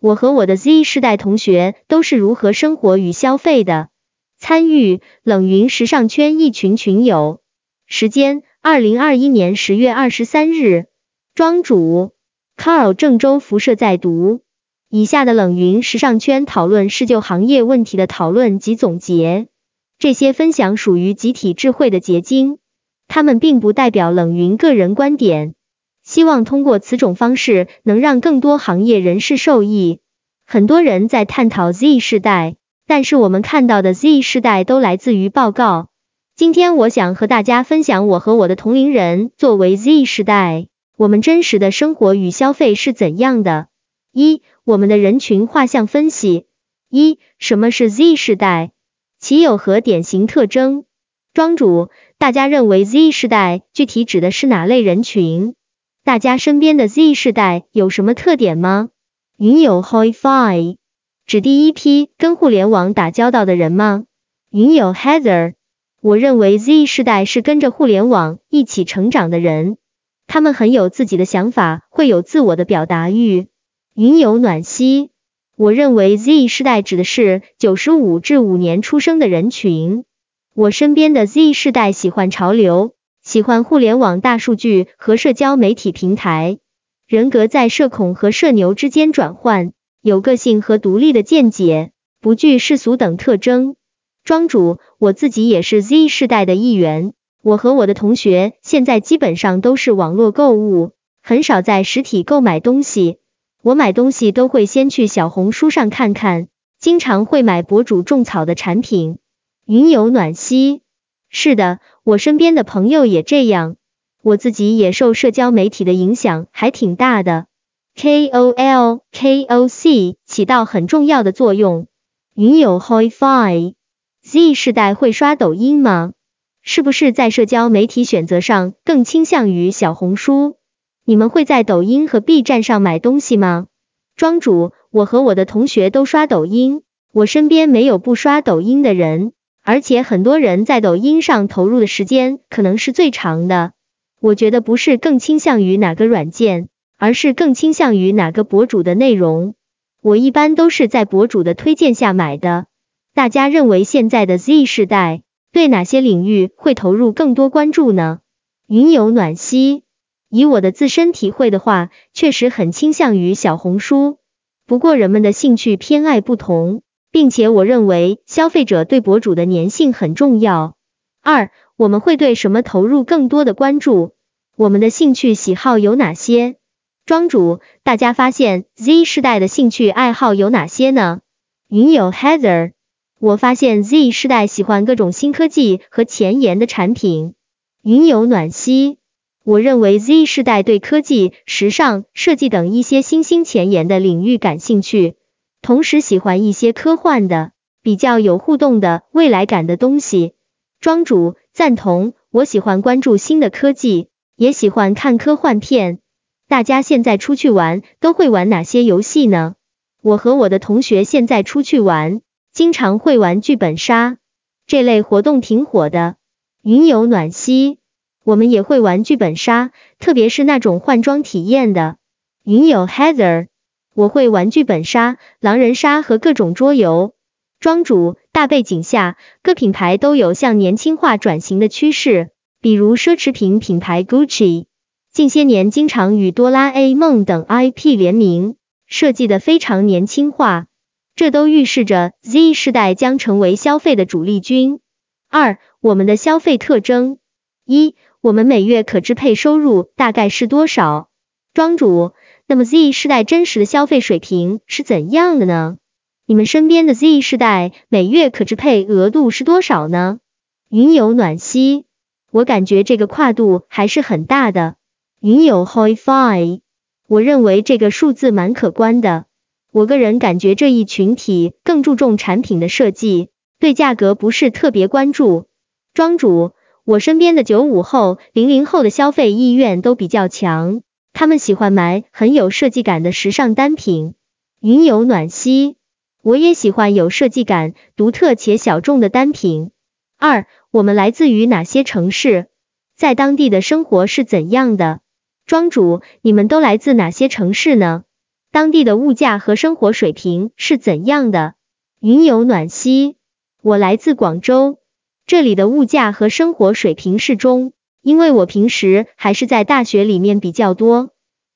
我和我的 Z 世代同学都是如何生活与消费的。参与冷云时尚圈一群群友。时间：二零二一年十月二十三日。庄主：Carl 郑州辐射在读。以下的冷云时尚圈讨论是就行业问题的讨论及总结，这些分享属于集体智慧的结晶，他们并不代表冷云个人观点。希望通过此种方式能让更多行业人士受益。很多人在探讨 Z 世代，但是我们看到的 Z 世代都来自于报告。今天我想和大家分享我和我的同龄人作为 Z 世代。我们真实的生活与消费是怎样的？一、我们的人群画像分析。一、什么是 Z 世代？其有何典型特征？庄主，大家认为 Z 世代具体指的是哪类人群？大家身边的 Z 世代有什么特点吗？云友 HiFi 指第一批跟互联网打交道的人吗？云友 Heather，我认为 Z 世代是跟着互联网一起成长的人。他们很有自己的想法，会有自我的表达欲。云有暖心，我认为 Z 世代指的是九十五至五年出生的人群。我身边的 Z 世代喜欢潮流，喜欢互联网大数据和社交媒体平台，人格在社恐和社牛之间转换，有个性和独立的见解，不惧世俗等特征。庄主，我自己也是 Z 世代的一员。我和我的同学现在基本上都是网络购物，很少在实体购买东西。我买东西都会先去小红书上看看，经常会买博主种草的产品。云有暖溪，是的，我身边的朋友也这样。我自己也受社交媒体的影响还挺大的，KOL、KOC 起到很重要的作用。云有 HiFi，Z 世代会刷抖音吗？是不是在社交媒体选择上更倾向于小红书？你们会在抖音和 B 站上买东西吗？庄主，我和我的同学都刷抖音，我身边没有不刷抖音的人，而且很多人在抖音上投入的时间可能是最长的。我觉得不是更倾向于哪个软件，而是更倾向于哪个博主的内容。我一般都是在博主的推荐下买的。大家认为现在的 Z 世代？对哪些领域会投入更多关注呢？云有暖溪，以我的自身体会的话，确实很倾向于小红书。不过人们的兴趣偏爱不同，并且我认为消费者对博主的粘性很重要。二，我们会对什么投入更多的关注？我们的兴趣喜好有哪些？庄主，大家发现 Z 世代的兴趣爱好有哪些呢？云有 Heather。我发现 Z 世代喜欢各种新科技和前沿的产品。云有暖溪，我认为 Z 世代对科技、时尚、设计等一些新兴前沿的领域感兴趣，同时喜欢一些科幻的、比较有互动的未来感的东西。庄主赞同，我喜欢关注新的科技，也喜欢看科幻片。大家现在出去玩都会玩哪些游戏呢？我和我的同学现在出去玩。经常会玩剧本杀这类活动挺火的。云有暖溪，我们也会玩剧本杀，特别是那种换装体验的。云有 Heather，我会玩剧本杀、狼人杀和各种桌游。庄主大背景下，各品牌都有向年轻化转型的趋势，比如奢侈品品牌 Gucci，近些年经常与哆啦 A 梦等 IP 联名，设计的非常年轻化。这都预示着 Z 世代将成为消费的主力军。二、我们的消费特征：一、我们每月可支配收入大概是多少？庄主，那么 Z 世代真实的消费水平是怎样的呢？你们身边的 Z 世代每月可支配额度是多少呢？云有暖溪，我感觉这个跨度还是很大的。云有 HiFi，我认为这个数字蛮可观的。我个人感觉这一群体更注重产品的设计，对价格不是特别关注。庄主，我身边的九五后、零零后的消费意愿都比较强，他们喜欢买很有设计感的时尚单品。云有暖溪，我也喜欢有设计感、独特且小众的单品。二，我们来自于哪些城市？在当地的生活是怎样的？庄主，你们都来自哪些城市呢？当地的物价和生活水平是怎样的？云有暖溪，我来自广州，这里的物价和生活水平适中，因为我平时还是在大学里面比较多。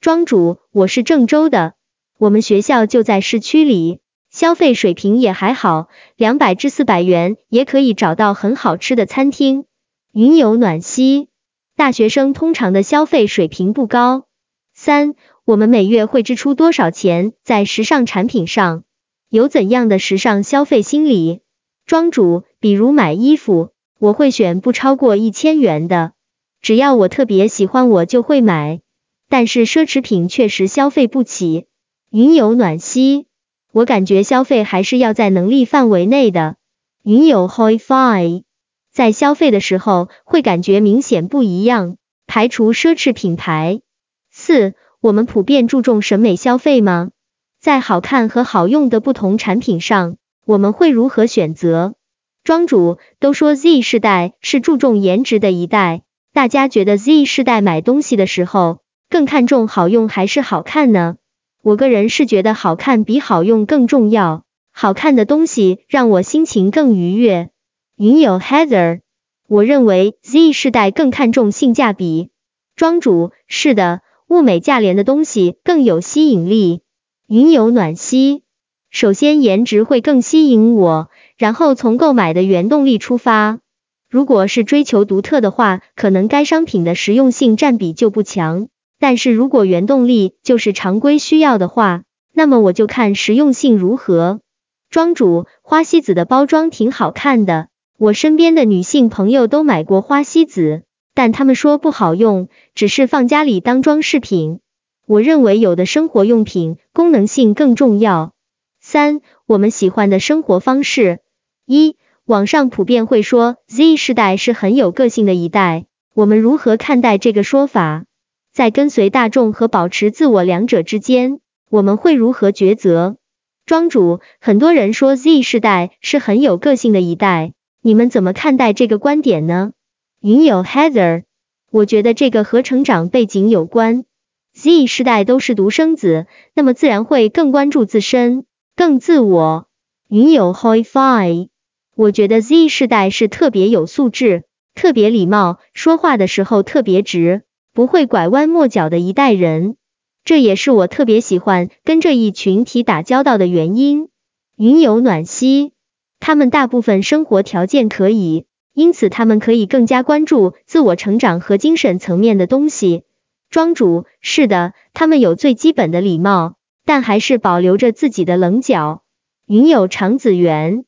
庄主，我是郑州的，我们学校就在市区里，消费水平也还好，两百至四百元也可以找到很好吃的餐厅。云有暖溪，大学生通常的消费水平不高。三，我们每月会支出多少钱在时尚产品上？有怎样的时尚消费心理？庄主，比如买衣服，我会选不超过一千元的，只要我特别喜欢，我就会买。但是奢侈品确实消费不起。云有暖溪，我感觉消费还是要在能力范围内的。云有 HiFi，在消费的时候会感觉明显不一样。排除奢侈品牌。四，我们普遍注重审美消费吗？在好看和好用的不同产品上，我们会如何选择？庄主都说 Z 世代是注重颜值的一代，大家觉得 Z 世代买东西的时候。更看重好用还是好看呢？我个人是觉得好看比好用更重要，好看的东西让我心情更愉悦。云友 Heather，我认为 Z 世代更看重性价比。庄主是的，物美价廉的东西更有吸引力。云友暖溪，首先颜值会更吸引我，然后从购买的原动力出发。如果是追求独特的话，可能该商品的实用性占比就不强。但是如果原动力就是常规需要的话，那么我就看实用性如何。庄主，花西子的包装挺好看的，我身边的女性朋友都买过花西子，但他们说不好用，只是放家里当装饰品。我认为有的生活用品功能性更重要。三，我们喜欢的生活方式。一，网上普遍会说 Z 世代是很有个性的一代，我们如何看待这个说法？在跟随大众和保持自我两者之间，我们会如何抉择？庄主，很多人说 Z 世代是很有个性的一代，你们怎么看待这个观点呢？云友 Heather，我觉得这个和成长背景有关。Z 世代都是独生子，那么自然会更关注自身，更自我。云友 HiFi，我觉得 Z 世代是特别有素质，特别礼貌，说话的时候特别直。不会拐弯抹角的一代人，这也是我特别喜欢跟这一群体打交道的原因。云有暖溪，他们大部分生活条件可以，因此他们可以更加关注自我成长和精神层面的东西。庄主，是的，他们有最基本的礼貌，但还是保留着自己的棱角。云有长子源，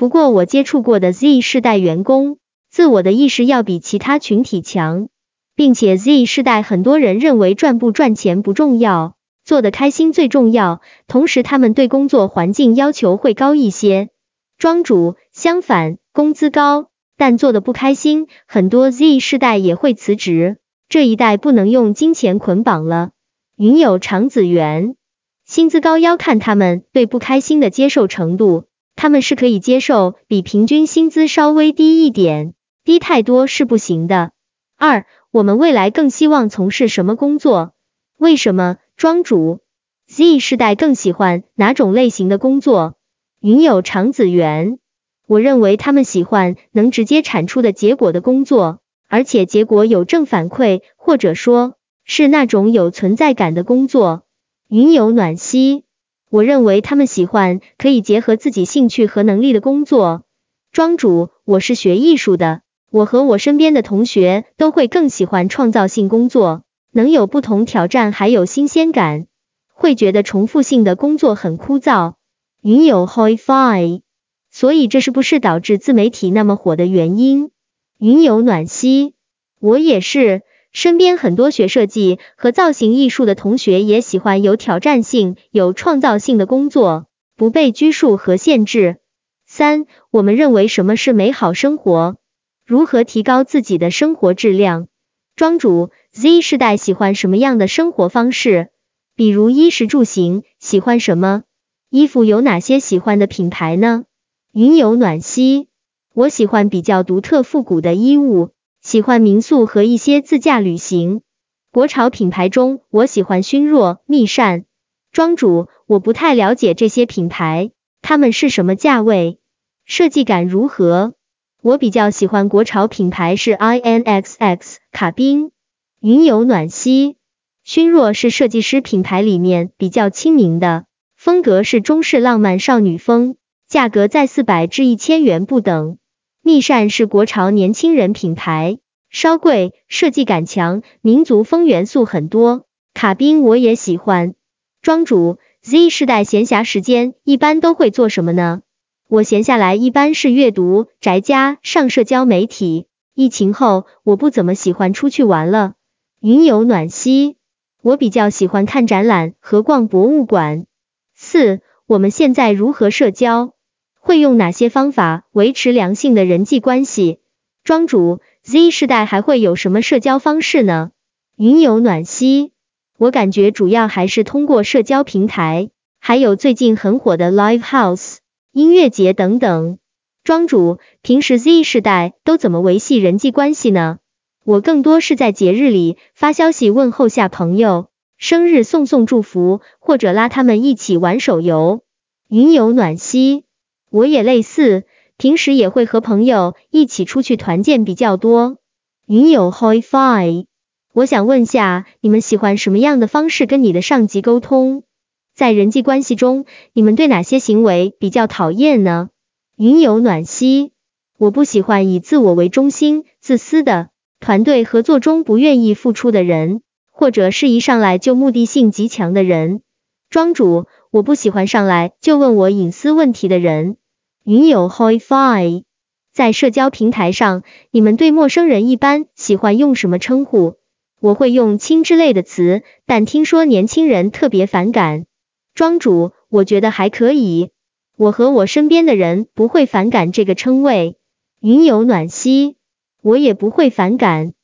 不过我接触过的 Z 世代员工，自我的意识要比其他群体强。并且 Z 世代很多人认为赚不赚钱不重要，做的开心最重要。同时，他们对工作环境要求会高一些。庄主相反，工资高，但做的不开心，很多 Z 世代也会辞职。这一代不能用金钱捆绑了。云有长子源，薪资高要看他们对不开心的接受程度，他们是可以接受比平均薪资稍微低一点，低太多是不行的。二我们未来更希望从事什么工作？为什么？庄主，Z 世代更喜欢哪种类型的工作？云有长子源，我认为他们喜欢能直接产出的结果的工作，而且结果有正反馈，或者说是那种有存在感的工作。云有暖溪，我认为他们喜欢可以结合自己兴趣和能力的工作。庄主，我是学艺术的。我和我身边的同学都会更喜欢创造性工作，能有不同挑战，还有新鲜感，会觉得重复性的工作很枯燥。云有 HiFi，所以这是不是导致自媒体那么火的原因？云有暖溪，我也是，身边很多学设计和造型艺术的同学也喜欢有挑战性、有创造性的工作，不被拘束和限制。三，我们认为什么是美好生活？如何提高自己的生活质量？庄主，Z 世代喜欢什么样的生活方式？比如衣食住行，喜欢什么？衣服有哪些喜欢的品牌呢？云有暖溪，我喜欢比较独特复古的衣物，喜欢民宿和一些自驾旅行。国潮品牌中，我喜欢熏若、蜜扇。庄主，我不太了解这些品牌，他们是什么价位？设计感如何？我比较喜欢国潮品牌是 INXX 卡宾。云游暖溪，熏若是设计师品牌里面比较亲民的，风格是中式浪漫少女风，价格在四百至一千元不等。密扇是国潮年轻人品牌，稍贵，设计感强，民族风元素很多。卡宾我也喜欢。庄主，Z 世代闲暇时间一般都会做什么呢？我闲下来一般是阅读、宅家、上社交媒体。疫情后，我不怎么喜欢出去玩了。云游暖溪，我比较喜欢看展览和逛博物馆。四，我们现在如何社交？会用哪些方法维持良性的人际关系？庄主，Z 世代还会有什么社交方式呢？云有暖曦，我感觉主要还是通过社交平台，还有最近很火的 Live House 音乐节等等。庄主，平时 Z 世代都怎么维系人际关系呢？我更多是在节日里发消息问候下朋友，生日送送祝福，或者拉他们一起玩手游。云有暖曦。我也类似，平时也会和朋友一起出去团建比较多。云友 HiFi，我想问下，你们喜欢什么样的方式跟你的上级沟通？在人际关系中，你们对哪些行为比较讨厌呢？云友暖曦，我不喜欢以自我为中心、自私的团队合作中不愿意付出的人，或者是一上来就目的性极强的人。庄主，我不喜欢上来就问我隐私问题的人。云友 HiFi，在社交平台上，你们对陌生人一般喜欢用什么称呼？我会用亲之类的词，但听说年轻人特别反感。庄主，我觉得还可以，我和我身边的人不会反感这个称谓。云友暖曦，我也不会反感。